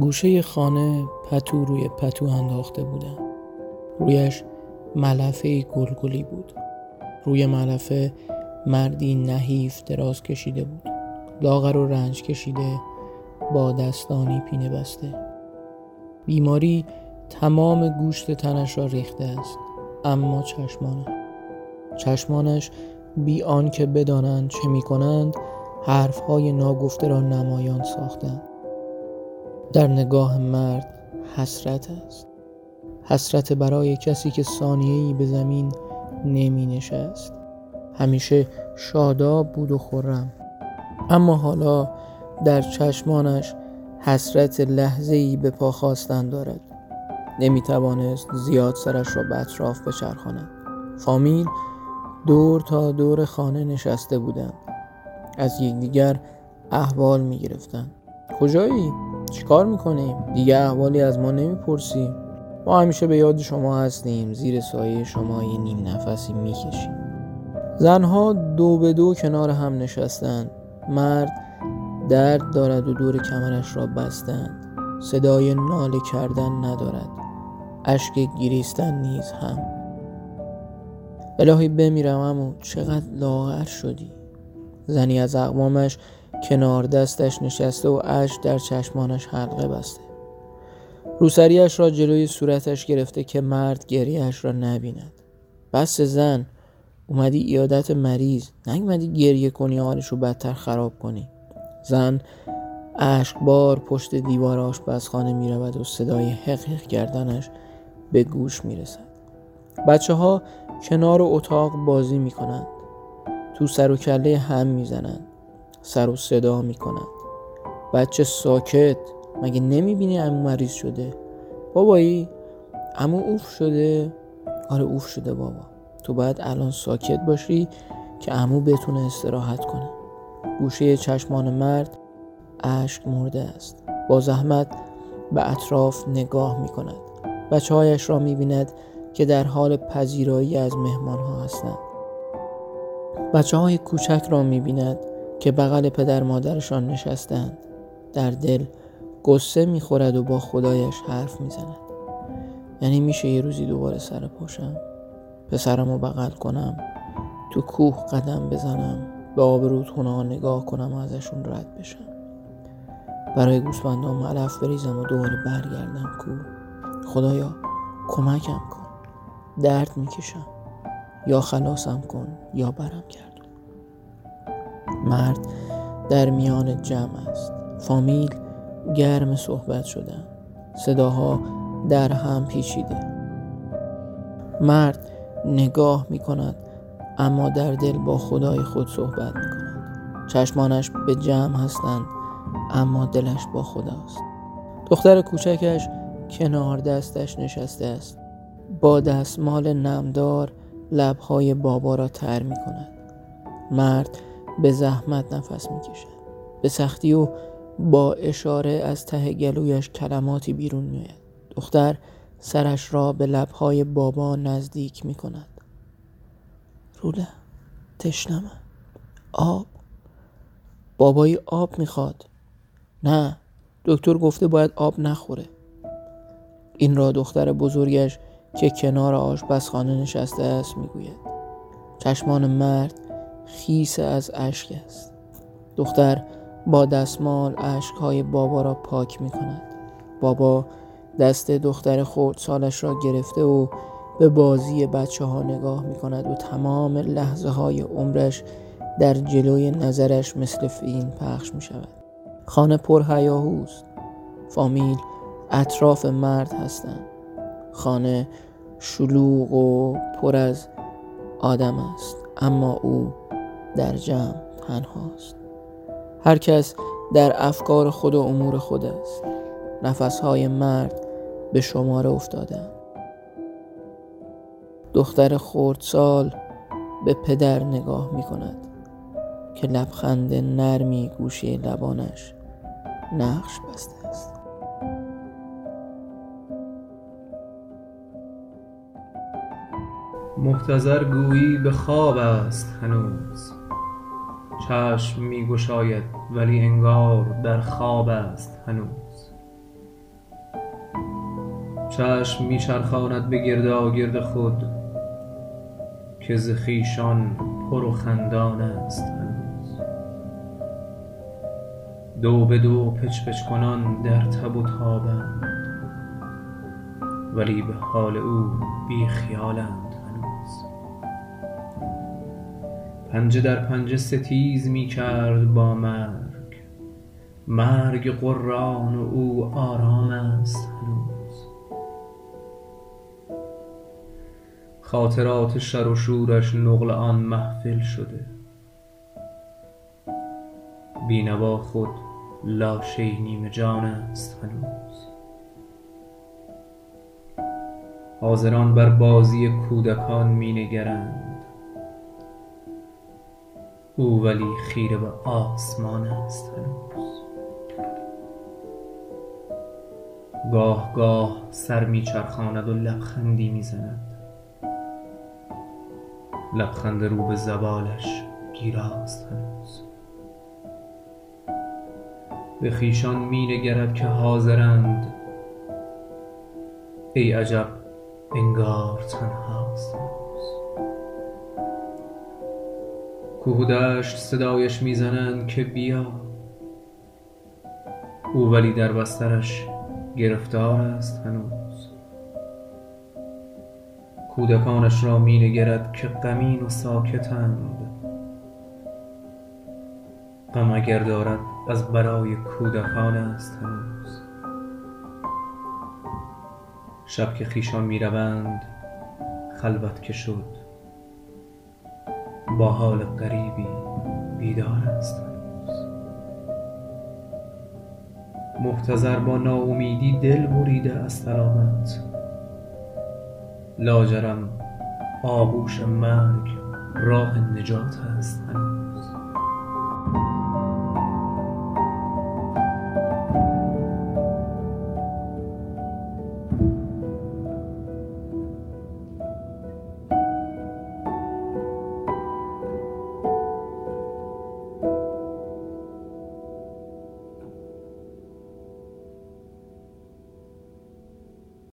گوشه خانه پتو روی پتو انداخته بودن. رویش ملفه گلگلی بود. روی ملفه مردی نحیف دراز کشیده بود. لاغر و رنج کشیده با دستانی پینه بسته. بیماری تمام گوشت تنش را ریخته است اما چشمانش چشمانش بی آن که بدانند چه می کنند حرفهای ناگفته را نمایان ساختند. در نگاه مرد حسرت است. حسرت برای کسی که ثانیه‌ای به زمین نمی نشست. همیشه شاداب بود و خورم اما حالا در چشمانش حسرت لحظه‌ای به پا خواستن دارد. نمی توانست زیاد سرش را به اطراف بچرخاند. فامیل دور تا دور خانه نشسته بودند. از یکدیگر احوال می گرفتن کجایی؟ چیکار می‌کنیم؟ دیگه احوالی از ما نمی‌پرسی. ما همیشه به یاد شما هستیم. زیر سایه شما یه نیم نفسی می‌کشیم. زنها دو به دو کنار هم نشستند مرد درد دارد و دور کمرش را بستند صدای ناله کردن ندارد. اشک گریستن نیز هم. الهی بمیرم امو. چقدر لاغر شدی. زنی از اقوامش کنار دستش نشسته و اشک در چشمانش حلقه بسته. روسریش را جلوی صورتش گرفته که مرد گریهش را نبیند. بس زن اومدی ایادت مریض. نیومدی گریه کنی حالش رو بدتر خراب کنی. زن بار پشت دیوار آشپزخانه می رود و صدای حق حق کردنش به گوش می رسد بچه ها کنار اتاق بازی می کنند تو سر و کله هم می زنند سر و صدا می کنند بچه ساکت. مگه نمی بینی امو مریض شده؟ بابایی امو اوف شده. آره اوف شده بابا. تو باید الان ساکت باشی که امو بتونه استراحت کنه. گوشه چشمان مرد اشک مرده است. با زحمت به اطراف نگاه می کند بچه هایش را می بیند که در حال پذیرایی از مهمان ها هستند. بچه های کوچک را می بیند که بغل پدر مادرشان نشستند. در دل قصه می خورد و با خدایش حرف می زند یعنی میشه یه روزی دوباره سر پاشم؟ پسرم رو بغل کنم؟ تو کوه قدم بزنم؟ به آب رودخونه ها نگاه کنم و ازشون رد بشم؟ برای گوسفندان ملف بریزم و دوباره برگردم کو خدایا کمکم کن. درد می‌کشم. یا خلاصم کن یا برم کرد مرد در میان جمع است. فامیل گرم صحبت شدن صداها در هم پیچیده. مرد نگاه می کند اما در دل با خدای خود صحبت می کند چشمانش به جمع هستند اما دلش با خداست. دختر کوچکش کنار دستش نشسته است. با دستمال نمدار لبهای بابا را تر می کند مرد به زحمت نفس می کشد به سختی و با اشاره از ته گلویش کلماتی بیرون می آید دختر سرش را به لبهای بابا نزدیک می کند روله تشنمه آب. بابایی آب می‌خواد. نه دکتر گفته باید آب نخوره. این را دختر بزرگش که کنار آشپزخانه نشسته است می‌گوید. چشمان مرد خیس از اشک است. دختر با دستمال اشکهای بابا را پاک می کند بابا دست دختر سالش را گرفته و به بازی بچه ها نگاه می کند و تمام لحظه های عمرش در جلوی نظرش مثل فیلم پخش می شود خانه پر هیاهوست فامیل اطراف مرد هستند. خانه شلوغ و پر از آدم است. اما او در جمع تنهاست. هر کس در افکار خود و امور خود است. نفسهای مرد به شماره افتاده دختر خردسال به پدر نگاه می کند که لبخند نرمی گوشه لبانش نقش بسته است. محتظر گویی به خواب است هنوز. چشم می گشاید ولی انگار در خواب است هنوز. چشم میچرخاند به گرد خود که ز خویشان پر و خندان است هنوز. دو به دو پچ پچ کنان در تب و تابند ولی به حال او بی خیالند. پنجه در پنجه ستیز می کرد با مرگ. مرگ غران و او آرام است هنوز. خاطرات شر و شورش نقل آن محفل شده. بینوا خود لاشه نیمه جان است هنوز. حاضران بر بازی کودکان می نگرند. او ولی خیره به آسمان است هنوز. گاه گاه سر می چرخاند و لبخندی می زند. لبخند رو به زوالش گیراست هنوز. به خویشان می نگرد که حاضرند. ای عجب انگار تنهاست کوه و دشت صدایش می‌زنند که بیا. او ولی در بسترش گرفتار است هنوز. کودکانش را می نگرد که غمین و ساکتند. غم اگر دارد از برای کودکان است هنوز. شب که خویشان می روند خلوت که شد. با حال غریبی بیدار است محتضر با ناامیدی دل بریده از سلامت. لاجرم آغوش مرگ راه نجات است